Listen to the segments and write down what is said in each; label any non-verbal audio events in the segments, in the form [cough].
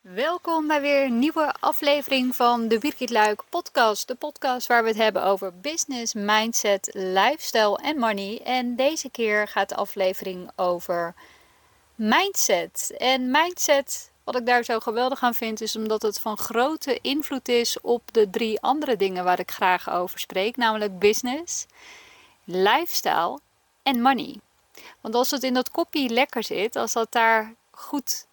Welkom bij weer een nieuwe aflevering van de Birgit podcast. De podcast waar we het hebben over business, mindset, lifestyle en money. En deze keer gaat de aflevering over mindset. En mindset, wat ik daar zo geweldig aan vind, is omdat het van grote invloed is op de drie andere dingen waar ik graag over spreek. Namelijk business, lifestyle en money. Want als het in dat kopje lekker zit, als dat daar goed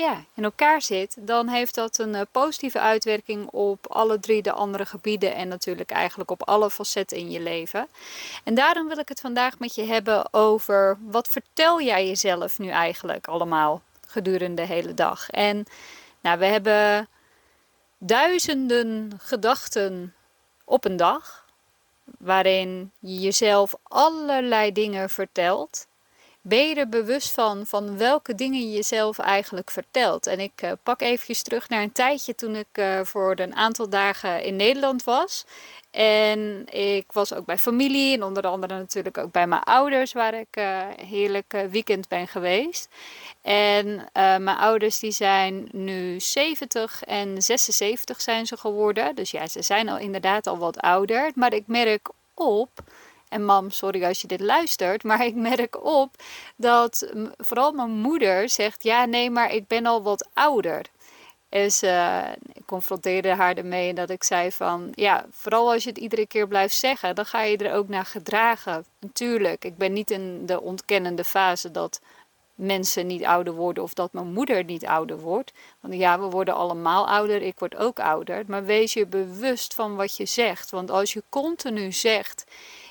ja, in elkaar zit, dan heeft dat een eh, positieve uitwerking op alle drie de andere gebieden en natuurlijk eigenlijk op alle facetten in je leven. En daarom wil ik het vandaag met je hebben over wat vertel jij jezelf nu eigenlijk allemaal gedurende de hele dag. En nou, we hebben duizenden gedachten op een dag, waarin je jezelf allerlei dingen vertelt ben je er bewust van, van welke dingen je jezelf eigenlijk vertelt. En ik uh, pak eventjes terug naar een tijdje toen ik uh, voor een aantal dagen in Nederland was. En ik was ook bij familie en onder andere natuurlijk ook bij mijn ouders, waar ik uh, heerlijk weekend ben geweest. En mijn ouders die zijn nu 70 en 76 zijn ze geworden. Dus ja, ze zijn al inderdaad al wat ouder. Maar ik merk op en mam, sorry als je dit luistert, maar ik merk op dat vooral mijn moeder zegt: Ja, nee, maar ik ben al wat ouder. Dus uh, ik confronteerde haar ermee dat ik zei van ja, vooral als je het iedere keer blijft zeggen, dan ga je er ook naar gedragen. Natuurlijk, ik ben niet in de ontkennende fase dat mensen niet ouder worden of dat mijn moeder niet ouder wordt. Want ja, we worden allemaal ouder, ik word ook ouder. Maar wees je bewust van wat je zegt. Want als je continu zegt,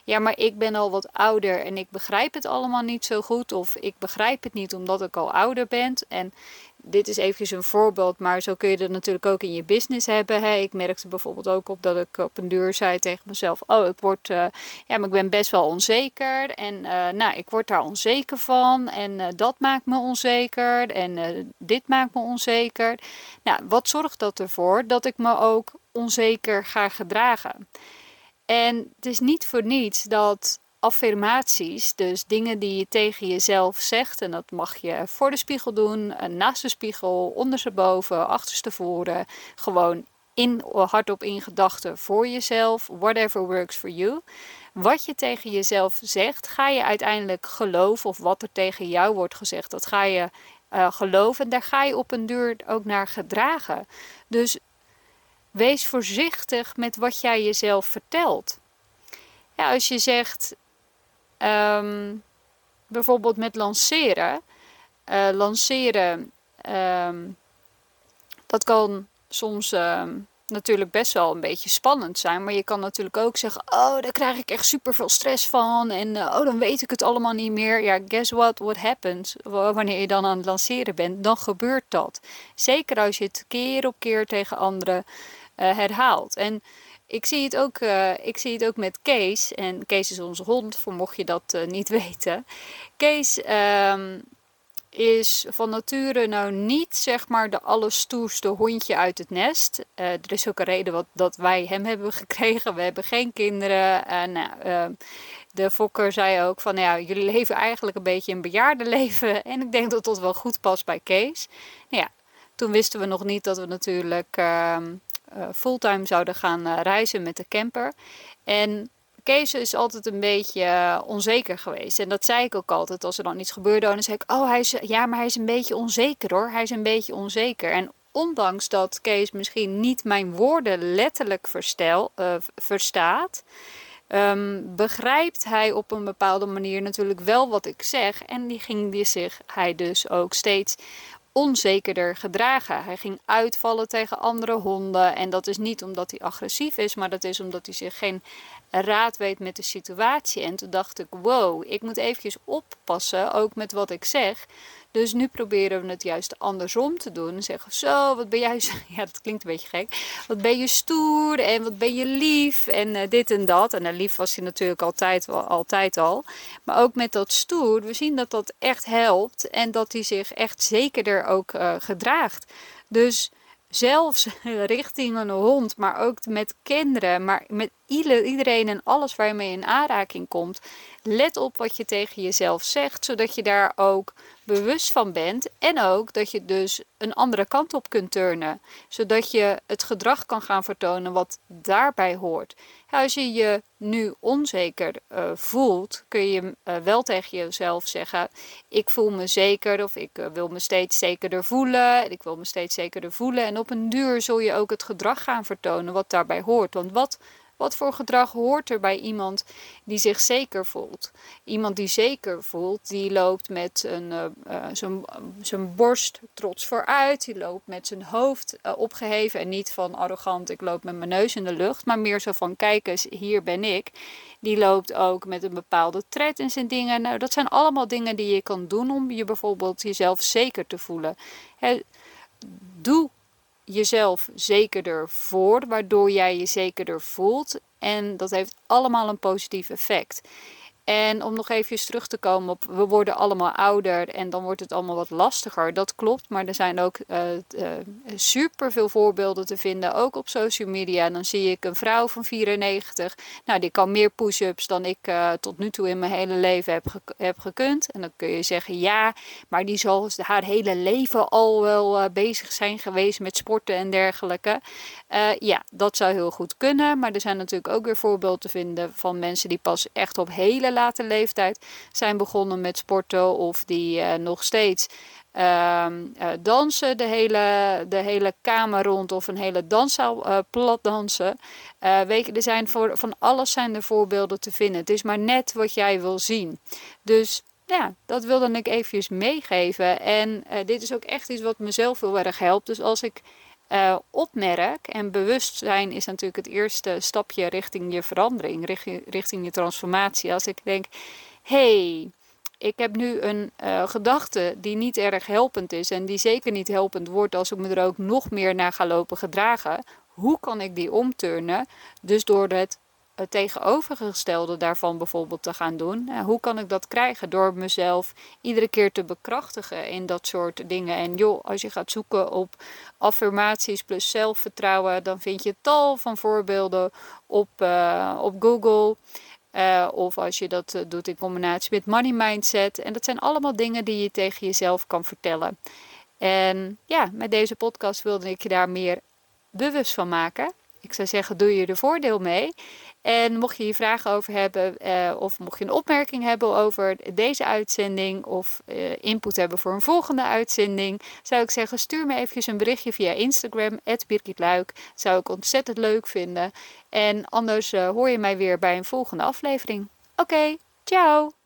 ja, maar ik ben al wat ouder en ik begrijp het allemaal niet zo goed. Of ik begrijp het niet omdat ik al ouder ben. En dit is eventjes een voorbeeld, maar zo kun je het natuurlijk ook in je business hebben. Hè. Ik merkte bijvoorbeeld ook op dat ik op een deur zei tegen mezelf: Oh, ik word, uh, ja, maar ik ben best wel onzeker. En uh, nou, ik word daar onzeker van. En uh, dat maakt me onzeker. En dit maakt me onzeker. Nou, wat zorgt dat ervoor dat ik me ook onzeker ga gedragen? En het is niet voor niets dat affirmaties, dus dingen die je tegen jezelf zegt, en dat mag je voor de spiegel doen, naast de spiegel, ondersteboven, achterstevoren, gewoon in, hardop in gedachten voor jezelf, whatever works for you. Wat je tegen jezelf zegt, ga je uiteindelijk geloven, of wat er tegen jou wordt gezegd, dat ga je uh, geloven. Daar ga je op een duur ook naar gedragen. Dus Wees voorzichtig met wat jij jezelf vertelt. Ja, als je zegt, ehm, bijvoorbeeld met lanceren. Uh, lanceren, um, dat kan soms um, natuurlijk best wel een beetje spannend zijn. Maar je kan natuurlijk ook zeggen: Oh, daar krijg ik echt super veel stress van. En uh, oh, dan weet ik het allemaal niet meer. Ja, guess what? What happens? Wanneer je dan aan het lanceren bent, dan gebeurt dat. Zeker als je het keer op keer tegen anderen uh, herhaalt. En ik zie, het ook, uh, ik zie het ook met Kees. En Kees is onze hond, voor mocht je dat uh, niet [laughs] weten. Kees um, is van nature nou niet zeg maar de allerstoerste hondje uit het nest. Er is ook een reden wat, dat wij hem hebben [laughs] gekregen. We hebben geen kinderen. En nou, de fokker zei ook van ja, jullie leven eigenlijk een beetje een bejaardenleven. [laughs] En ik denk dat dat wel goed past bij Kees. Nou ja, toen wisten we nog niet dat we natuurlijk ehm, fulltime zouden gaan uh, reizen met de camper. En Kees is altijd een beetje uh, onzeker geweest. En dat zei ik ook altijd als er dan iets gebeurde. Dan zei ik, oh, hij is, ja, maar hij is een beetje onzeker hoor. Hij is een beetje onzeker. En ondanks dat Kees misschien niet mijn woorden letterlijk verstel, verstaat... Um, begrijpt hij op een bepaalde manier natuurlijk wel wat ik zeg. En die ging die zich hij dus ook steeds onzekerder gedragen. Hij ging uitvallen tegen andere honden. En dat is niet omdat hij agressief is, maar dat is omdat hij zich geen raad weet met de situatie. En toen dacht ik: wow, ik moet eventjes oppassen, ook met wat ik zeg. Dus nu proberen we het juist andersom te doen. Zeggen, zo, wat ben jij... [laughs] Ja, dat klinkt een beetje gek. Wat ben je stoer en wat ben je lief en uh, dit en dat. En uh, lief was hij natuurlijk altijd, altijd al. Maar ook met dat stoer, we zien dat dat echt helpt. En dat hij zich echt zekerder ook uh, gedraagt. Dus zelfs [laughs] richting een hond, maar ook met kinderen, maar met iedereen en alles waar je mee in aanraking komt. Let op wat je tegen jezelf zegt, zodat je daar ook bewust van bent. En ook dat je dus een andere kant op kunt turnen. Zodat je het gedrag kan gaan vertonen wat daarbij hoort. Als je je nu onzeker uh, voelt, kun je uh, wel tegen jezelf zeggen: Ik voel me zeker, of ik uh, wil me steeds zekerder voelen. Ik wil me steeds zekerder voelen. En op een duur zul je ook het gedrag gaan vertonen wat daarbij hoort. Want wat wat voor gedrag hoort er bij iemand die zich zeker voelt? Iemand die zeker voelt, die loopt met een, uh, zijn, zijn borst trots vooruit. Die loopt met zijn hoofd opgeheven en niet van arrogant, ik loop met mijn neus in de lucht. Maar meer zo van, kijk eens, hier ben ik. Die loopt ook met een bepaalde tred in zijn dingen. Nou, dat zijn allemaal dingen die je kan doen om je bijvoorbeeld jezelf zeker te voelen. Doe jezelf zekerder voor, waardoor jij je zekerder voelt. En dat heeft allemaal een positief effect. En om nog even terug te komen op, we worden allemaal ouder en dan wordt het allemaal wat lastiger. Dat klopt, maar er zijn ook uh, uh, super veel voorbeelden te vinden, ook op social media. Dan zie ik een vrouw van 94, nou die kan meer push-ups dan ik uh, tot nu toe in mijn hele leven heb, heb gekund. En dan kun je zeggen, ja, maar die zal haar hele leven al wel bezig zijn geweest met sporten en dergelijke. ja, dat zou heel goed kunnen, maar er zijn natuurlijk ook weer voorbeelden te vinden van mensen die pas echt op hele late leeftijd zijn begonnen met sporten of die uh, nog steeds uh, dansen de hele, de hele kamer rond of een hele danszaal uh, plat dansen. weet je, er zijn voor, van alles zijn er voorbeelden te vinden. Het is maar net wat jij wil zien. Dus ja, dat wilde ik eventjes meegeven. En dit is ook echt iets wat mezelf heel erg helpt. Dus als ik uh, opmerk. En bewustzijn is natuurlijk het eerste stapje richting je verandering, richting, je transformatie. Als ik denk, hey, ik heb nu een uh, gedachte die niet erg helpend is en die zeker niet helpend wordt als ik me er ook nog meer naar ga lopen gedragen. Hoe kan ik die omturnen? Dus door het het tegenovergestelde daarvan bijvoorbeeld te gaan doen. hoe kan ik dat krijgen? Door mezelf iedere keer te bekrachtigen in dat soort dingen. En joh, als je gaat zoeken op affirmaties plus zelfvertrouwen, dan vind je tal van voorbeelden op, uh, op Google. Of als je dat doet in combinatie met money mindset. En dat zijn allemaal dingen die je tegen jezelf kan vertellen. En ja, met deze podcast wilde ik je daar meer bewust van maken. Ik zou zeggen, doe je er voordeel mee. En mocht je hier vragen over hebben, eh, of mocht je een opmerking hebben over deze uitzending, of eh, input hebben voor een volgende uitzending, zou ik zeggen: stuur me eventjes een berichtje via Instagram, Birgit Luik. Zou ik ontzettend leuk vinden. En anders uh, hoor je mij weer bij een volgende aflevering. Oké, ciao!